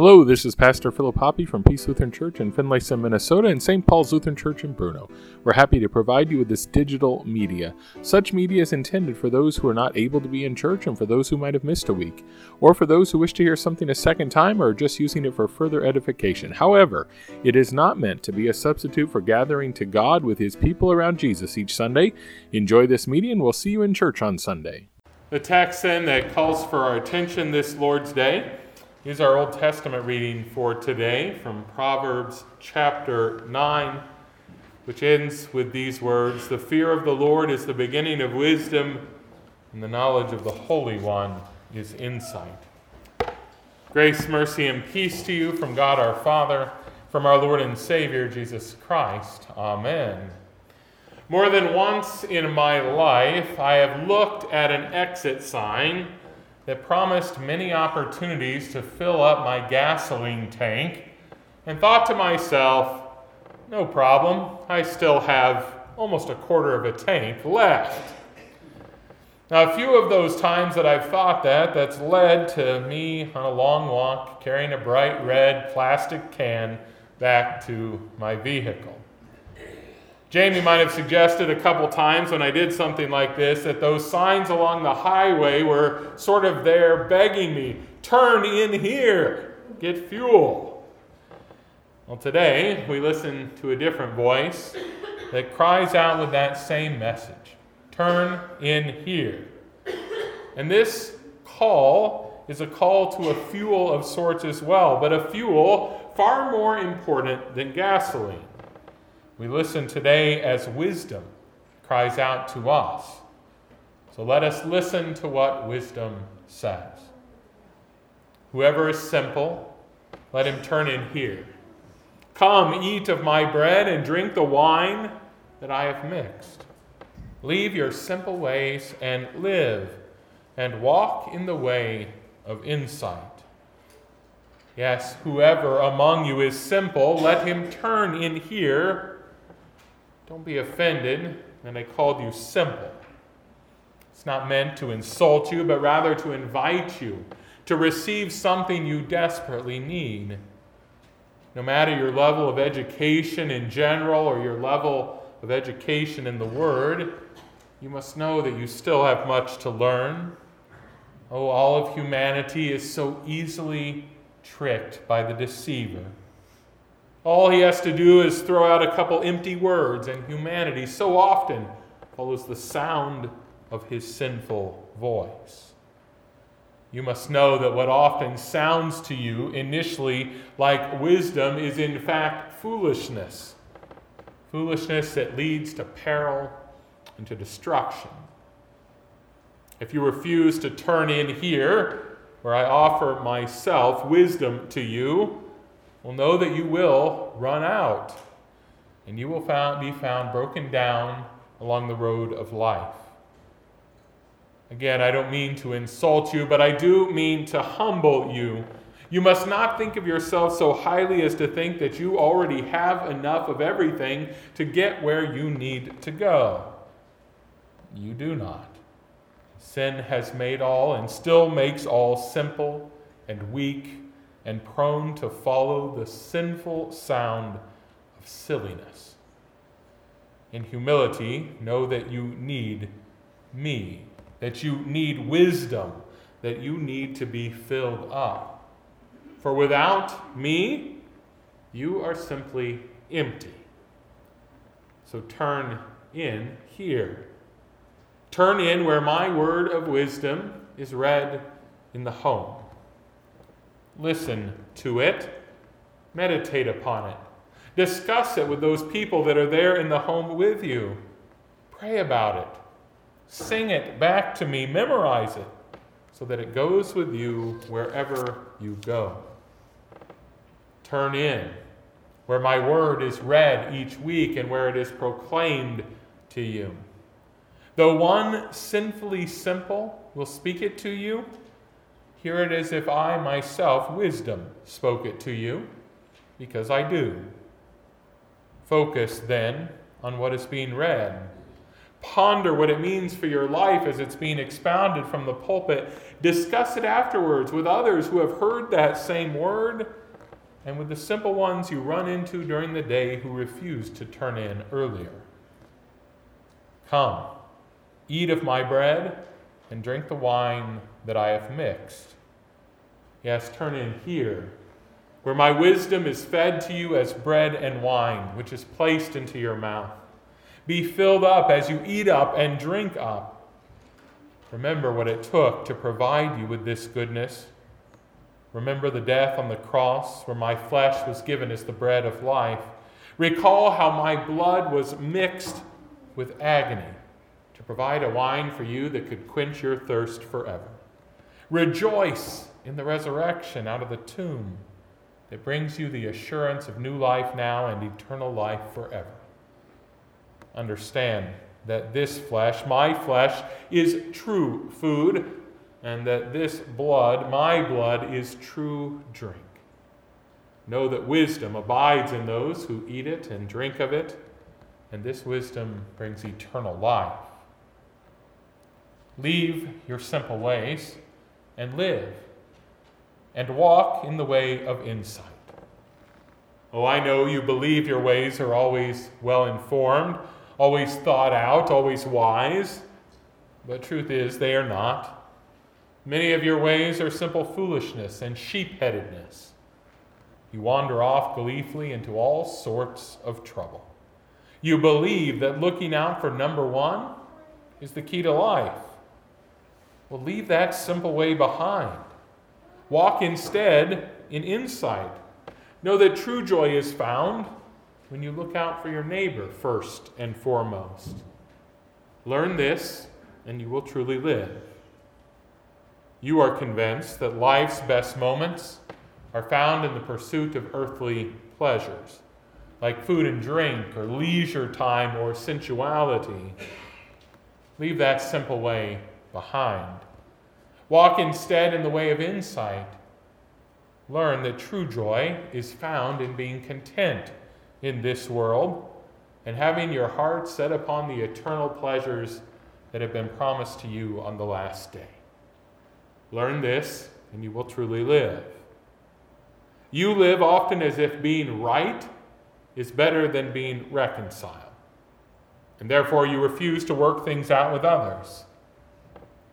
Hello, this is Pastor Philip Hoppy from Peace Lutheran Church in Finlayson, Minnesota, and St. Paul's Lutheran Church in Bruno. We're happy to provide you with this digital media. Such media is intended for those who are not able to be in church and for those who might have missed a week, or for those who wish to hear something a second time or are just using it for further edification. However, it is not meant to be a substitute for gathering to God with His people around Jesus each Sunday. Enjoy this media, and we'll see you in church on Sunday. The text then that calls for our attention this Lord's Day is our Old Testament reading for today from Proverbs chapter 9, which ends with these words The fear of the Lord is the beginning of wisdom, and the knowledge of the Holy One is insight. Grace, mercy, and peace to you from God our Father, from our Lord and Savior Jesus Christ. Amen. More than once in my life, I have looked at an exit sign that promised many opportunities to fill up my gasoline tank and thought to myself, no problem, I still have almost a quarter of a tank left. Now, a few of those times that I've thought that, that's led to me on a long walk carrying a bright red plastic can back to my vehicle. Jamie might have suggested a couple times when I did something like this that those signs along the highway were sort of there begging me, turn in here, get fuel. Well, today we listen to a different voice that cries out with that same message turn in here. And this call is a call to a fuel of sorts as well, but a fuel far more important than gasoline. We listen today as wisdom cries out to us. So let us listen to what wisdom says. Whoever is simple, let him turn in here. Come, eat of my bread and drink the wine that I have mixed. Leave your simple ways and live, and walk in the way of insight. Yes, whoever among you is simple, let him turn in here don't be offended and I called you simple. It's not meant to insult you, but rather to invite you to receive something you desperately need. No matter your level of education in general or your level of education in the Word, you must know that you still have much to learn. Oh, all of humanity is so easily tricked by the deceiver. All he has to do is throw out a couple empty words, and humanity so often follows the sound of his sinful voice. You must know that what often sounds to you initially like wisdom is in fact foolishness. Foolishness that leads to peril and to destruction. If you refuse to turn in here, where I offer myself wisdom to you, will know that you will run out, and you will found, be found broken down along the road of life. Again, I don't mean to insult you, but I do mean to humble you. You must not think of yourself so highly as to think that you already have enough of everything to get where you need to go. You do not. Sin has made all and still makes all simple and weak and prone to follow the sinful sound of silliness. In humility, know that you need me, that you need wisdom, that you need to be filled up. For without me, you are simply empty. So turn in here. Turn in where my word of wisdom is read in the home listen to it, meditate upon it, discuss it with those people that are there in the home with you. Pray about it, sing it back to me, memorize it, so that it goes with you wherever you go. Turn in where my word is read each week and where it is proclaimed to you. Though one sinfully simple will speak it to you, Hear it as if I myself, wisdom, spoke it to you, because I do. Focus then on what is being read. Ponder what it means for your life as it's being expounded from the pulpit. Discuss it afterwards with others who have heard that same word and with the simple ones you run into during the day who refuse to turn in earlier. Come, eat of my bread and drink the wine that I have mixed. Yes, turn in here, where my wisdom is fed to you as bread and wine, which is placed into your mouth. Be filled up as you eat up and drink up. Remember what it took to provide you with this goodness. Remember the death on the cross, where my flesh was given as the bread of life. Recall how my blood was mixed with agony provide a wine for you that could quench your thirst forever. Rejoice in the resurrection out of the tomb that brings you the assurance of new life now and eternal life forever. Understand that this flesh, my flesh, is true food, and that this blood, my blood, is true drink. Know that wisdom abides in those who eat it and drink of it, and this wisdom brings eternal life. Leave your simple ways and live and walk in the way of insight. Oh, I know you believe your ways are always well informed, always thought out, always wise, but truth is, they are not. Many of your ways are simple foolishness and sheep headedness. You wander off gleefully into all sorts of trouble. You believe that looking out for number one is the key to life. Well, leave that simple way behind. Walk instead in insight. Know that true joy is found when you look out for your neighbor first and foremost. Learn this, and you will truly live. You are convinced that life's best moments are found in the pursuit of earthly pleasures, like food and drink, or leisure time, or sensuality. Leave that simple way behind. Walk instead in the way of insight. Learn that true joy is found in being content in this world and having your heart set upon the eternal pleasures that have been promised to you on the last day. Learn this, and you will truly live. You live often as if being right is better than being reconciled, and therefore you refuse to work things out with others.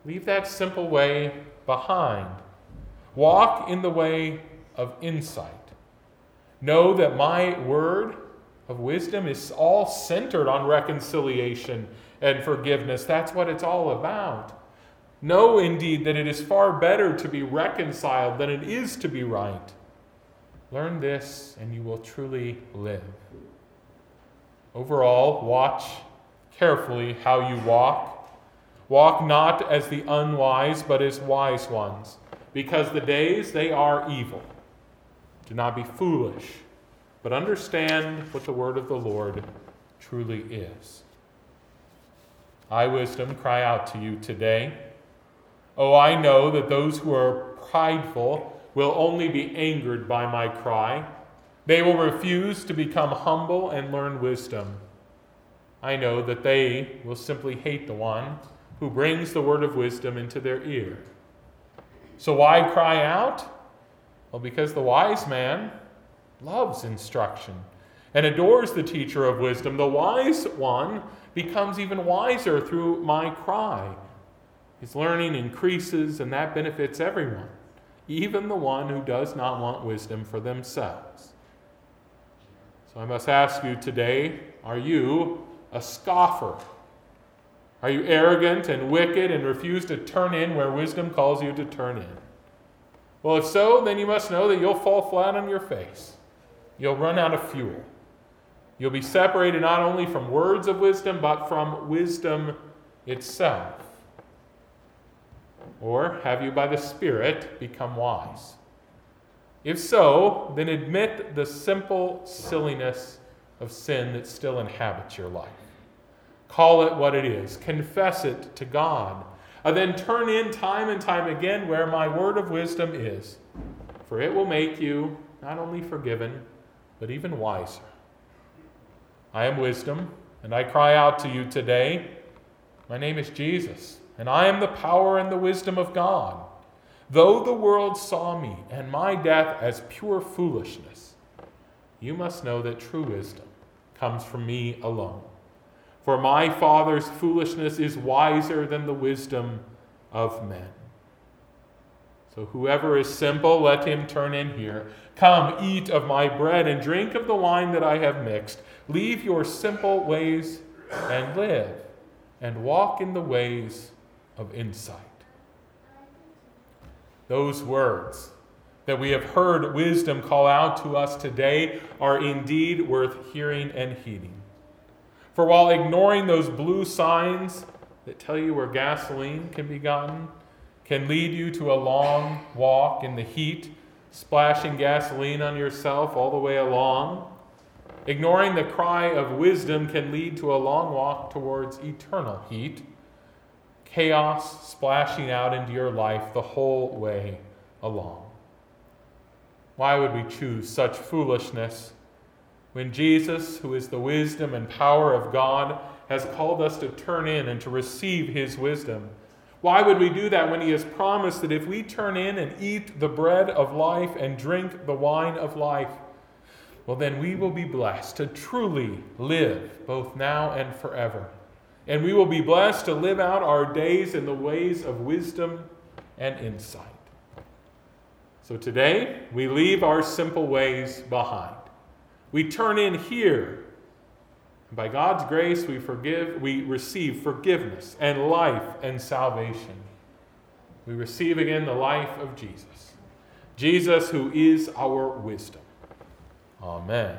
Leave that simple way behind. Walk in the way of insight. Know that my word of wisdom is all centered on reconciliation and forgiveness. That's what it's all about. Know indeed that it is far better to be reconciled than it is to be right. Learn this, and you will truly live. Overall, watch carefully how you walk Walk not as the unwise, but as wise ones, because the days they are evil. Do not be foolish, but understand what the word of the Lord truly is. I, wisdom, cry out to you today. Oh, I know that those who are prideful will only be angered by my cry. They will refuse to become humble and learn wisdom. I know that they will simply hate the one who brings the word of wisdom into their ear. So why cry out? Well, because the wise man loves instruction and adores the teacher of wisdom. The wise one becomes even wiser through my cry. His learning increases, and that benefits everyone, even the one who does not want wisdom for themselves. So I must ask you today are you a scoffer? Are you arrogant and wicked and refuse to turn in where wisdom calls you to turn in? Well, if so, then you must know that you'll fall flat on your face. You'll run out of fuel. You'll be separated not only from words of wisdom, but from wisdom itself. Or have you, by the Spirit, become wise? If so, then admit the simple silliness of sin that still inhabits your life. Call it what it is. Confess it to God. And then turn in time and time again where my word of wisdom is. For it will make you not only forgiven, but even wiser. I am wisdom, and I cry out to you today My name is Jesus, and I am the power and the wisdom of God. Though the world saw me and my death as pure foolishness, you must know that true wisdom comes from me alone. For my Father's foolishness is wiser than the wisdom of men. So whoever is simple, let him turn in here. Come, eat of my bread and drink of the wine that I have mixed. Leave your simple ways and live, and walk in the ways of insight. Those words that we have heard wisdom call out to us today are indeed worth hearing and heeding. For while ignoring those blue signs that tell you where gasoline can be gotten, can lead you to a long walk in the heat, splashing gasoline on yourself all the way along, ignoring the cry of wisdom can lead to a long walk towards eternal heat chaos splashing out into your life the whole way along. Why would we choose such foolishness when Jesus, who is the wisdom and power of God, has called us to turn in and to receive his wisdom? Why would we do that when he has promised that if we turn in and eat the bread of life and drink the wine of life, well, then we will be blessed to truly live both now and forever and we will be blessed to live out our days in the ways of wisdom and insight. So today, we leave our simple ways behind. We turn in here. By God's grace, we forgive, we receive forgiveness and life and salvation. We receive again the life of Jesus. Jesus, who is our wisdom. Amen.